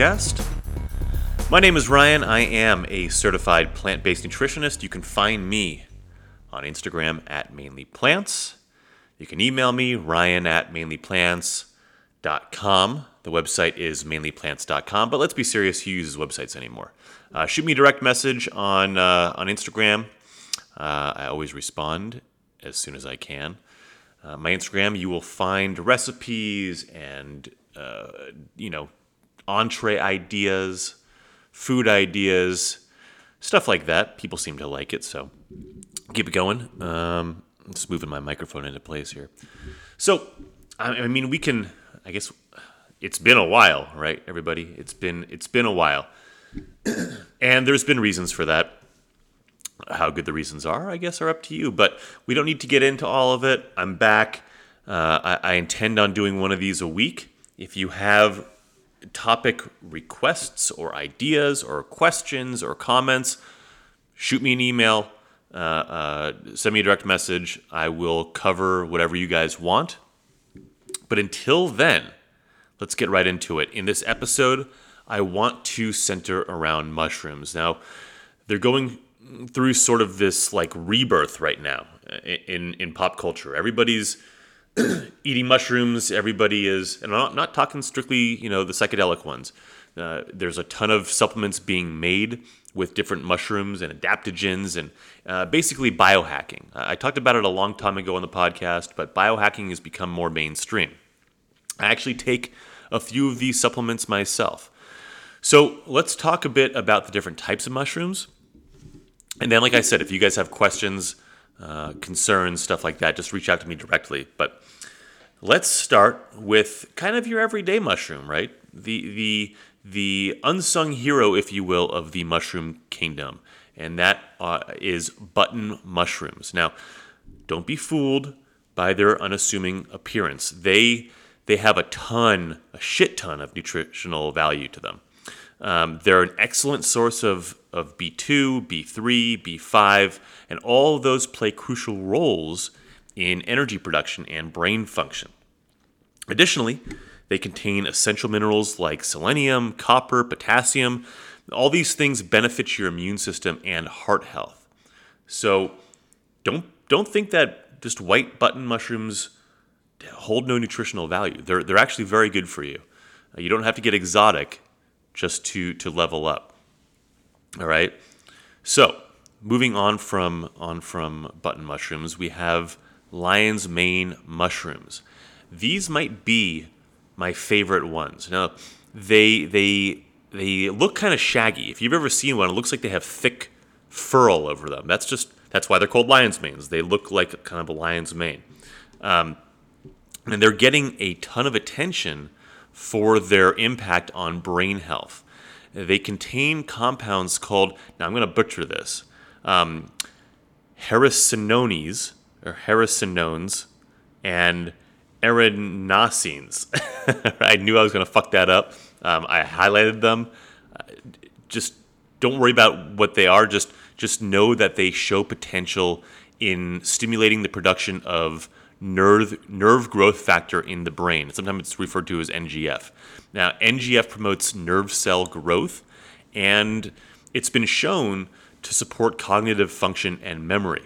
Podcast. My name is Ryan. I am a certified plant based nutritionist. You can find me on Instagram at Mainly Plants. You can email me, ryan at mainlyplants.com. The website is mainlyplants.com, but let's be serious, who uses websites anymore? Uh, shoot me a direct message on, uh, on Instagram. Uh, I always respond as soon as I can. Uh, my Instagram, you will find recipes and, uh, you know, entree ideas, food ideas, stuff like that. People seem to like it, so keep it going. Um, just moving my microphone into place here. So, I mean, we can. I guess it's been a while, right, everybody? It's been it's been a while, and there's been reasons for that. How good the reasons are, I guess, are up to you. But we don't need to get into all of it. I'm back. Uh, I, I intend on doing one of these a week. If you have topic requests or ideas or questions or comments, shoot me an email uh, uh, send me a direct message. I will cover whatever you guys want. But until then, let's get right into it. In this episode, I want to center around mushrooms. Now, they're going through sort of this like rebirth right now in in pop culture. Everybody's eating mushrooms. Everybody is, and I'm not, not talking strictly, you know, the psychedelic ones. Uh, there's a ton of supplements being made with different mushrooms and adaptogens and uh, basically biohacking. I talked about it a long time ago on the podcast, but biohacking has become more mainstream. I actually take a few of these supplements myself. So let's talk a bit about the different types of mushrooms. And then, like I said, if you guys have questions, uh, concerns, stuff like that, just reach out to me directly. But let's start with kind of your everyday mushroom, right? The the the unsung hero, if you will, of the mushroom kingdom, and that uh, is button mushrooms. Now, don't be fooled by their unassuming appearance. They they have a ton, a shit ton of nutritional value to them. Um, they're an excellent source of, of B2, B3, B5, and all those play crucial roles in energy production and brain function. Additionally, they contain essential minerals like selenium, copper, potassium. All these things benefit your immune system and heart health. So don't don't think that just white button mushrooms hold no nutritional value. They're they're actually very good for you. You don't have to get exotic just to to level up. All right. So moving on from on from button mushrooms, we have lion's mane mushrooms. These might be my favorite ones. Now, they they they look kind of shaggy. If you've ever seen one, it looks like they have thick fur over them. That's just that's why they're called lion's manes. They look like kind of a lion's mane, um, and they're getting a ton of attention for their impact on brain health. They contain compounds called now I'm going to butcher this. Um, or hericenones and erinacines. I knew I was going to fuck that up. Um, I highlighted them. Uh, just don't worry about what they are. Just just know that they show potential in stimulating the production of nerve nerve growth factor in the brain. Sometimes it's referred to as NGF. Now, NGF promotes nerve cell growth, and it's been shown to support cognitive function and memory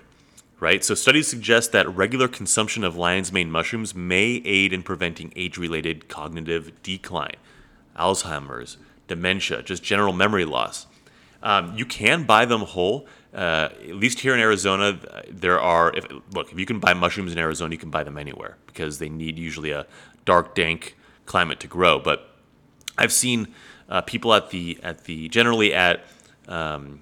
right? So studies suggest that regular consumption of lion's mane mushrooms may aid in preventing age-related cognitive decline, Alzheimer's, dementia, just general memory loss. Um, you can buy them whole. Uh, at least here in Arizona, there are. If, look, if you can buy mushrooms in Arizona, you can buy them anywhere because they need usually a dark, dank climate to grow. But I've seen uh, people at the at the generally at um,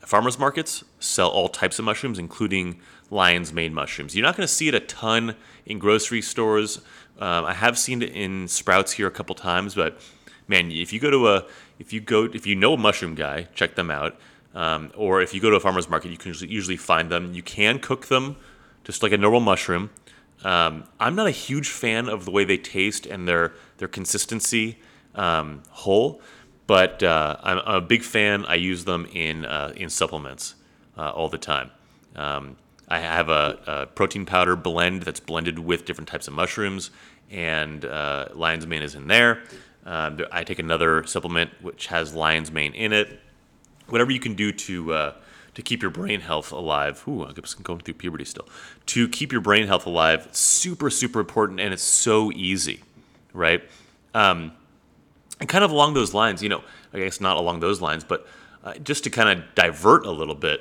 farmers markets sell all types of mushrooms, including lion's mane mushrooms. You're not going to see it a ton in grocery stores. Um, I have seen it in Sprouts here a couple times, but man, if you go to a if you go if you know a mushroom guy, check them out. Um, or if you go to a farmer's market, you can usually find them. You can cook them just like a normal mushroom. Um, I'm not a huge fan of the way they taste and their their consistency um, whole, but uh, I'm, I'm, a big fan. I use them in uh, in supplements uh, all the time. Um, I have a, a, protein powder blend that's blended with different types of mushrooms, and uh, lion's mane is in. Um, there- I take another supplement which has lion's mane in it. Whatever you can do to uh, to keep your brain health alive. Ooh, I'm going through puberty still. To keep your brain health alive, super super important, and it's so easy, right? Um, and kind of along those lines, you know, I guess not along those lines, but uh, just to kind of divert a little bit,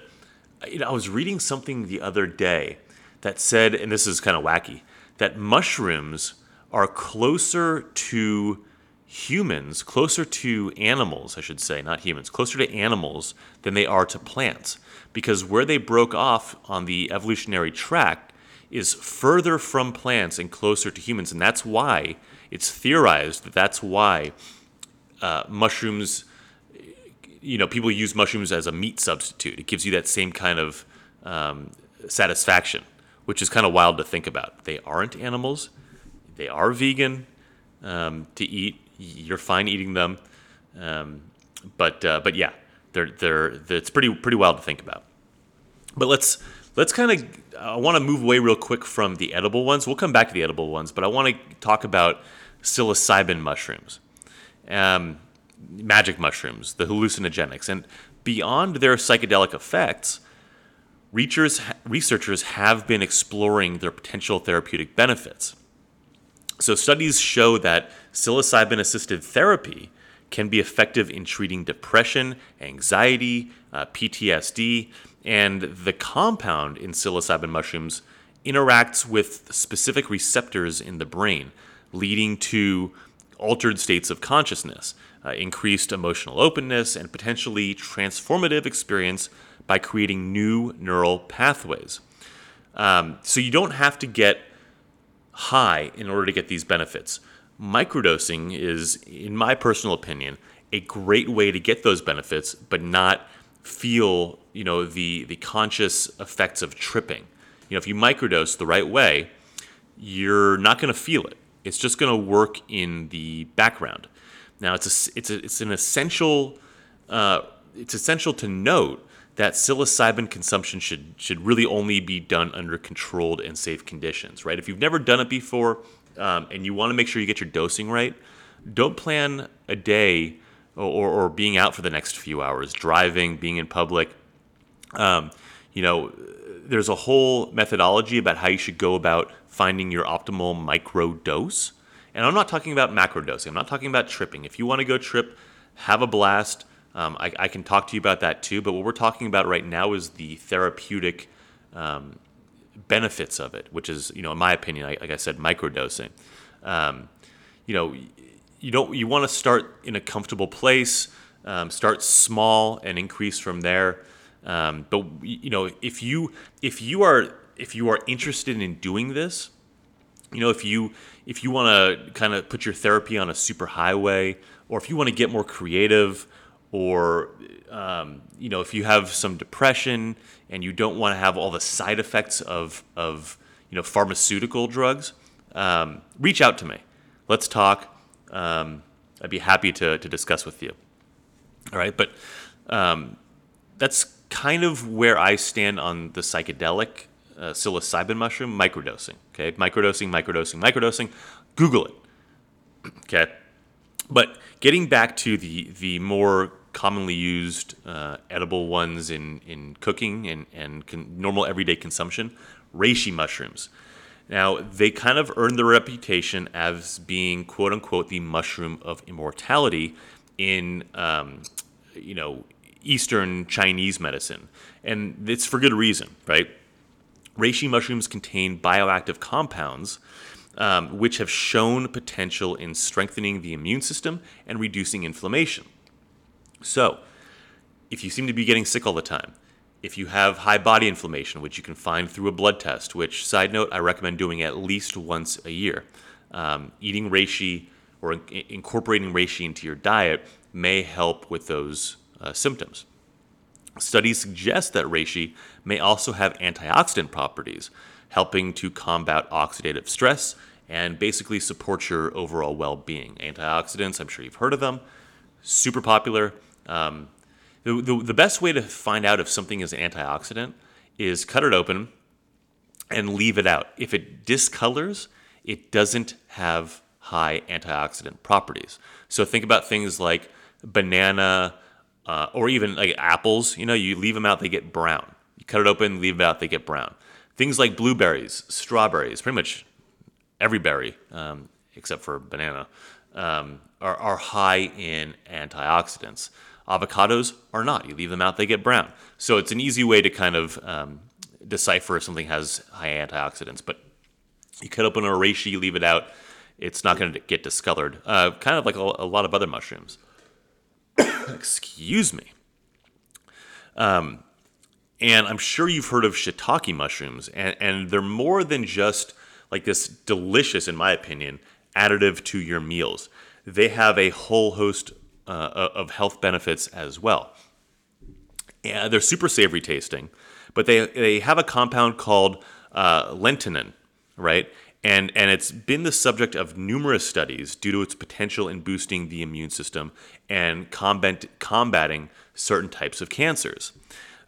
you know, I was reading something the other day that said, and this is kind of wacky, that mushrooms are closer to humans, closer to animals, I should say, not humans, closer to animals than they are to plants. Because where they broke off on the evolutionary track is further from plants and closer to humans. And that's why it's theorized that that's why uh, mushrooms, you know, people use mushrooms as a meat substitute. It gives you that same kind of um, satisfaction, which is kind of wild to think about. They aren't animals, they are vegan um, to eat. You're fine eating them, um, but uh, but yeah, they're, they're they're it's pretty pretty wild to think about. But let's let's kind of I want to move away real quick from the edible ones. We'll come back to the edible ones, but I want to talk about psilocybin mushrooms, um, magic mushrooms, the hallucinogenics, and beyond their psychedelic effects. Researchers, researchers have been exploring their potential therapeutic benefits. So, studies show that psilocybin assisted therapy can be effective in treating depression, anxiety, uh, PTSD, and the compound in psilocybin mushrooms interacts with specific receptors in the brain, leading to altered states of consciousness, uh, increased emotional openness, and potentially transformative experience by creating new neural pathways. Um, so, you don't have to get high in order to get these benefits. Microdosing is, in my personal opinion, a great way to get those benefits, but not feel, you know, the the conscious effects of tripping. You know, if you microdose the right way, you're not going to feel it. It's just going to work in the background. Now, it's a, it's a, it's an essential uh, it's essential to note that psilocybin consumption should should really only be done under controlled and safe conditions, right? If you've never done it before um, and you want to make sure you get your dosing right, don't plan a day or, or being out for the next few hours, driving, being in public. Um, you know, there's a whole methodology about how you should go about finding your optimal micro dose. And I'm not talking about macro dosing. I'm not talking about tripping. If you want to go trip, have a blast. Um, I, I, can talk to you about that too. But what we're talking about right now is the therapeutic um, benefits of it, which is, you know, in my opinion, like I said, microdosing. Um, you know, you don't you want to start in a comfortable place, um, start small and increase from there. Um, but you know, if you if you are if you are interested in doing this, you know, if you if you want to kind of put your therapy on a super highway, or if you want to get more creative, or um, you know, if you have some depression and you don't want to have all the side effects of of you know pharmaceutical drugs, um, reach out to me. Let's talk. Um, I'd be happy to to discuss with you. All right, but um, that's kind of where I stand on the psychedelic uh, psilocybin mushroom microdosing. Okay, microdosing, microdosing, microdosing. Google it. Okay, but getting back to the the more commonly used uh, edible ones in in cooking and and con- normal everyday consumption, reishi mushrooms. Now they kind of earned their reputation as being quote unquote the mushroom of immortality in um, you know Eastern Chinese medicine, and it's for good reason, right? Reishi mushrooms contain bioactive compounds um, which have shown potential in strengthening the immune system and reducing inflammation. So, if you seem to be getting sick all the time, if you have high body inflammation, which you can find through a blood test, which, side note, I recommend doing at least once a year, um, eating reishi or in- incorporating reishi into your diet may help with those uh, symptoms. Studies suggest that reishi may also have antioxidant properties, helping to combat oxidative stress and basically support your overall well being. Antioxidants, I'm sure you've heard of them, super popular. Um, the, the, the best way to find out if something is an antioxidant is cut it open and leave it out. If it discolors, it doesn't have high antioxidant properties. So think about things like banana uh, or even like apples. You know, you leave them out, they get brown. You cut it open, leave it out, they get brown. Things like blueberries, strawberries, pretty much every berry um, except for banana, um, are, are high in antioxidants. Avocados are not. You leave them out, they get brown. So it's an easy way to kind of um, decipher if something has high antioxidants. But you cut open a reishi, you leave it out, it's not going to get discolored. Uh, kind of like a, a, lot of other mushrooms. Excuse me. Um, and I'm sure you've heard of shiitake mushrooms, and, and they're more than just like this delicious, in my opinion, additive to your meals. They have a whole host uh, of health benefits as well. They're super savory tasting, but they, they have a compound called uh, lentinan, right? And, and it's been the subject of numerous studies due to its potential in boosting the immune system and combat, combating certain types of cancers.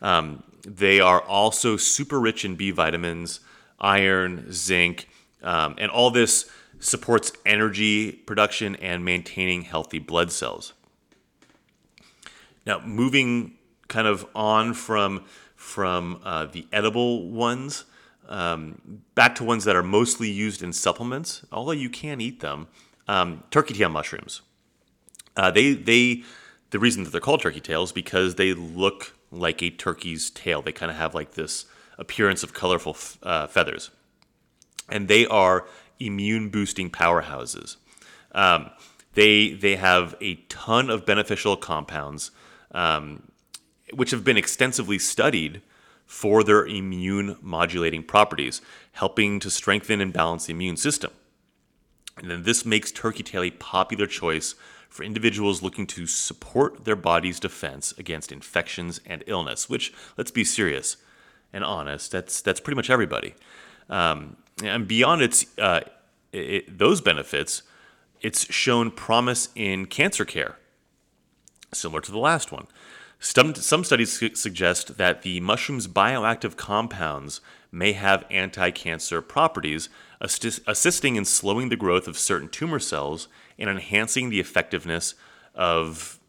Um, they are also super rich in B vitamins, iron, zinc, um, and all this supports energy production and maintaining healthy blood cells. Now, moving kind of on from from uh, the edible ones um, back to ones that are mostly used in supplements, although you can eat them. Um, turkey tail mushrooms. Uh, they they the reason that they're called turkey tails because they look like a turkey's tail. They kind of have like this appearance of colorful f- uh, feathers, and they are immune boosting powerhouses. Um, they they have a ton of beneficial compounds, um, which have been extensively studied for their immune modulating properties, helping to strengthen and balance the immune system. And then this makes turkey tail a popular choice for individuals looking to support their body's defense against infections and illness. Which, let's be serious and honest, that's that's pretty much everybody. Um, and beyond its uh, it, those benefits, it's shown promise in cancer care, similar to the last one. Some, some studies su- suggest that the mushroom's bioactive compounds may have anti cancer properties, assist, assisting in slowing the growth of certain tumor cells and enhancing the effectiveness of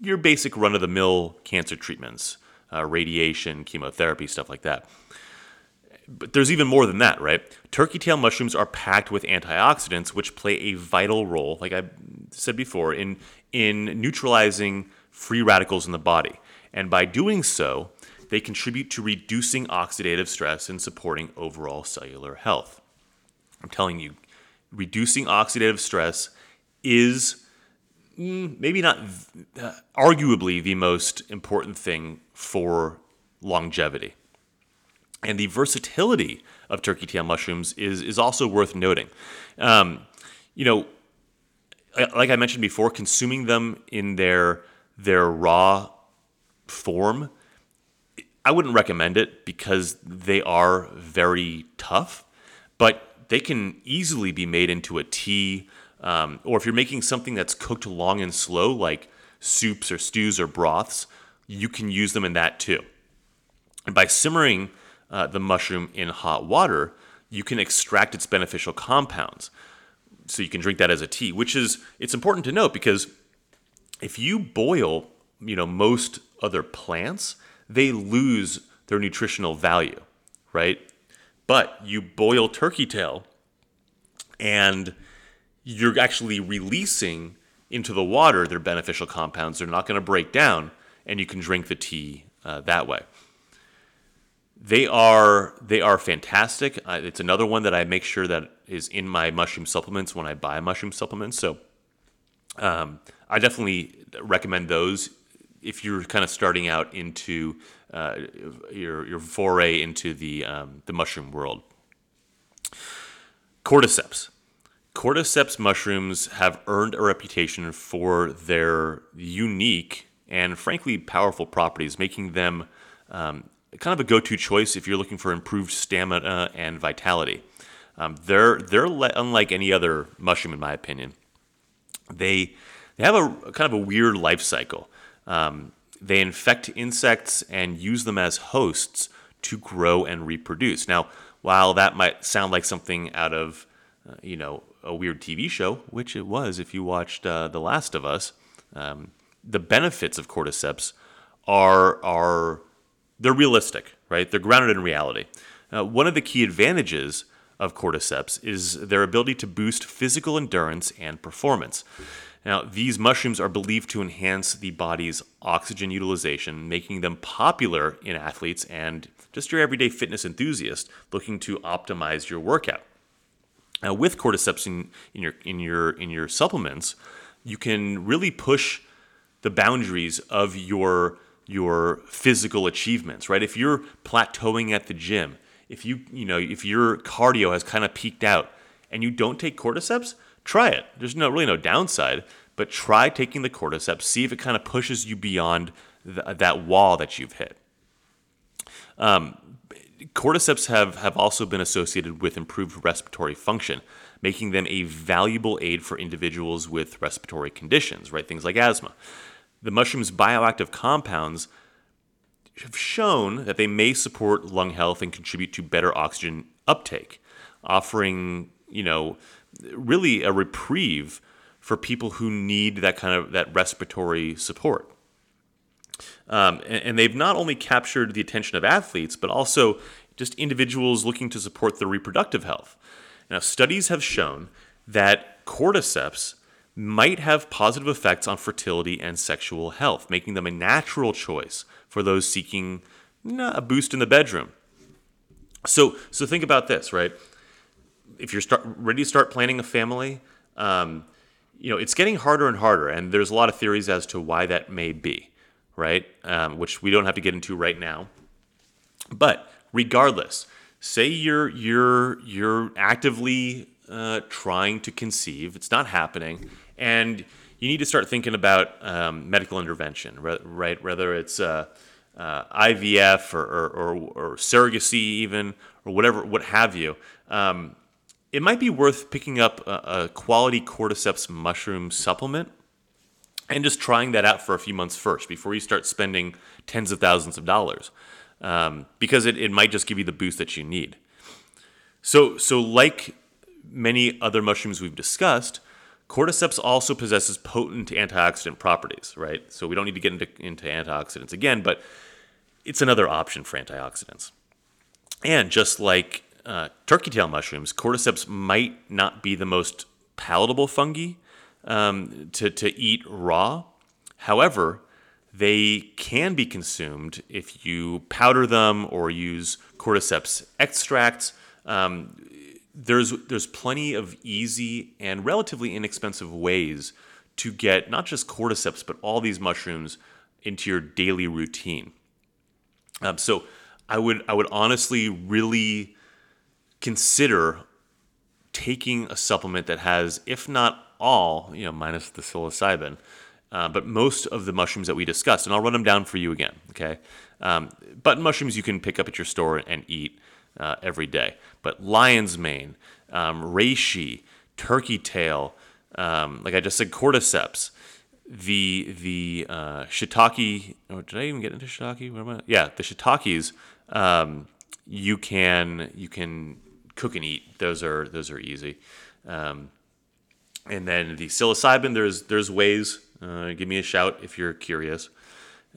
your basic run of the mill cancer treatments, uh, radiation, chemotherapy, stuff like that but there's even more than that, right? Turkey tail mushrooms are packed with antioxidants, which play a vital role, like I said before, in in neutralizing free radicals in the body. And by doing so, they contribute to reducing oxidative stress and supporting overall cellular health. I'm telling you, reducing oxidative stress is mm, maybe not uh, arguably the most important thing for longevity. And the versatility of turkey tail mushrooms is, is also worth noting. Um, you know, like I mentioned before, consuming them in their their raw form, I wouldn't recommend it because they are very tough. But they can easily be made into a tea, um, or if you're making something that's cooked long and slow, like soups or stews or broths, you can use them in that too. And by simmering uh, the mushroom in hot water, you can extract its beneficial compounds. So you can drink that as a tea, which is it's important to note because if you boil, you know, most other plants, they lose their nutritional value, right? But you boil turkey tail and you're actually releasing into the water their beneficial compounds. They're not going to break down, and you can drink the tea uh, that way. They are they are fantastic. Uh, it's another one that I make sure that is in my mushroom supplements when I buy mushroom supplements. So um, I definitely recommend those if you're kind of starting out into uh, your your foray into the um, the mushroom world. Cordyceps. Cordyceps mushrooms have earned a reputation for their unique and frankly powerful properties, making them um, kind of a go-to choice if you're looking for improved stamina and vitality. Um, they're they're le- unlike any other mushroom, in my opinion. They they have a kind of a weird life cycle. Um, they infect insects and use them as hosts to grow and reproduce. Now, while that might sound like something out of uh, you know a weird TV show, which it was if you watched uh, The Last of Us, um, the benefits of cordyceps are are they're realistic, right? They're grounded in reality. Uh, one of the key advantages of cordyceps is their ability to boost physical endurance and performance. Now, these mushrooms are believed to enhance the body's oxygen utilization, making them popular in athletes and just your everyday fitness enthusiast looking to optimize your workout. Now, with cordyceps in, in your in your in your supplements, you can really push the boundaries of your your physical achievements, right? If you're plateauing at the gym, if you you know if your cardio has kind of peaked out and you don't take cordyceps, try it. There's no really no downside, but try taking the cordyceps. See if it kind of pushes you beyond the, that wall that you've hit. Um, cordyceps have have also been associated with improved respiratory function, making them a valuable aid for individuals with respiratory conditions, right? Things like asthma. The mushroom's bioactive compounds have shown that they may support lung health and contribute to better oxygen uptake, offering, you know, really a reprieve for people who need that kind of that respiratory support. Um, and, and, they've not only captured the attention of athletes, but also just individuals looking to support their reproductive health. Now, studies have shown that cordyceps might have positive effects on fertility and sexual health, making them a natural choice for those seeking a boost in the bedroom. So, so think about this, right? If you're start, ready to start planning a family, um, you know it's getting harder and harder, and there's a lot of theories as to why that may be, right? Um, which we don't have to get into right now. But regardless, say you're you're you're actively uh, trying to conceive, it's not happening, and you need to start thinking about um, medical intervention, right? Whether it's uh, uh, IVF or, or, or, or, surrogacy, even, or whatever, what have you. Um, it might be worth picking up a, a, quality cordyceps mushroom supplement and just trying that out for a few months first before you start spending tens of thousands of dollars, um, because it, it might just give you the boost that you need. So, so like many other mushrooms we've discussed, Cordyceps also possesses potent antioxidant properties, right? So we don't need to get into, into antioxidants again, but it's another option for antioxidants. And just like uh, turkey tail mushrooms, cordyceps might not be the most palatable fungi um, to, to eat raw. However, they can be consumed if you powder them or use cordyceps extracts. Um, there's there's plenty of easy and relatively inexpensive ways to get not just cordyceps but all these mushrooms into your daily routine. Um, so I would I would honestly really consider taking a supplement that has, if not all, you know, minus the psilocybin, uh, but most of the mushrooms that we discussed, and I'll run them down for you again. Okay, um, button mushrooms you can pick up at your store and eat uh, every day. But lion's mane, um, reishi, turkey tail, um, like I just said, cordyceps, the the uh, shiitake. Oh, did I even get into shiitake? What am I? Yeah, the shiitakes. Um, you can you can cook and eat. Those are those are easy. Um, and then the psilocybin. There's there's ways. Uh, give me a shout if you're curious.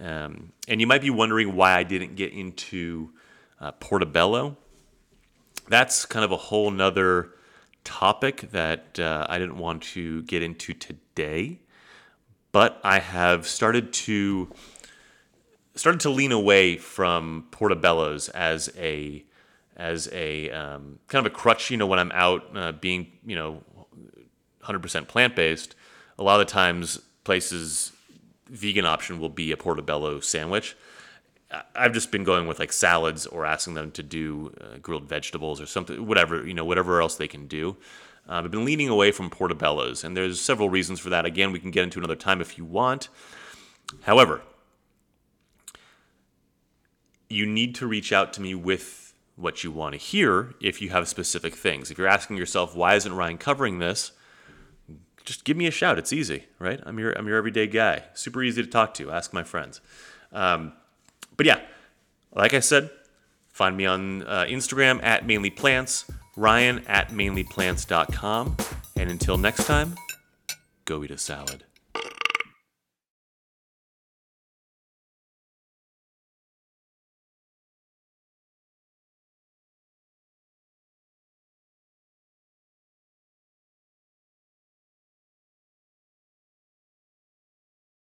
Um, and you might be wondering why I didn't get into uh, portobello that's kind of a whole nother topic that uh, I didn't want to get into today. But I have started to started to lean away from portobellos as a as a um, kind of a crutch. You know, when I'm out uh, being you know 100% plant based, a lot of the times places vegan option will be a portobello sandwich. I've just been going with like salads or asking them to do uh, grilled vegetables or something, whatever you know, whatever else they can do. Uh, I've been leaning away from portobellos, and there's several reasons for that. Again, we can get into another time if you want. However, you need to reach out to me with what you want to hear if you have specific things. If you're asking yourself, why isn't Ryan covering this? Just give me a shout. It's easy, right? I'm your I'm your everyday guy. Super easy to talk to. Ask my friends. Um, but yeah, like I said, find me on uh, Instagram at mainlyplants, Ryan at mainlyplants.com, And until next time, go eat a salad.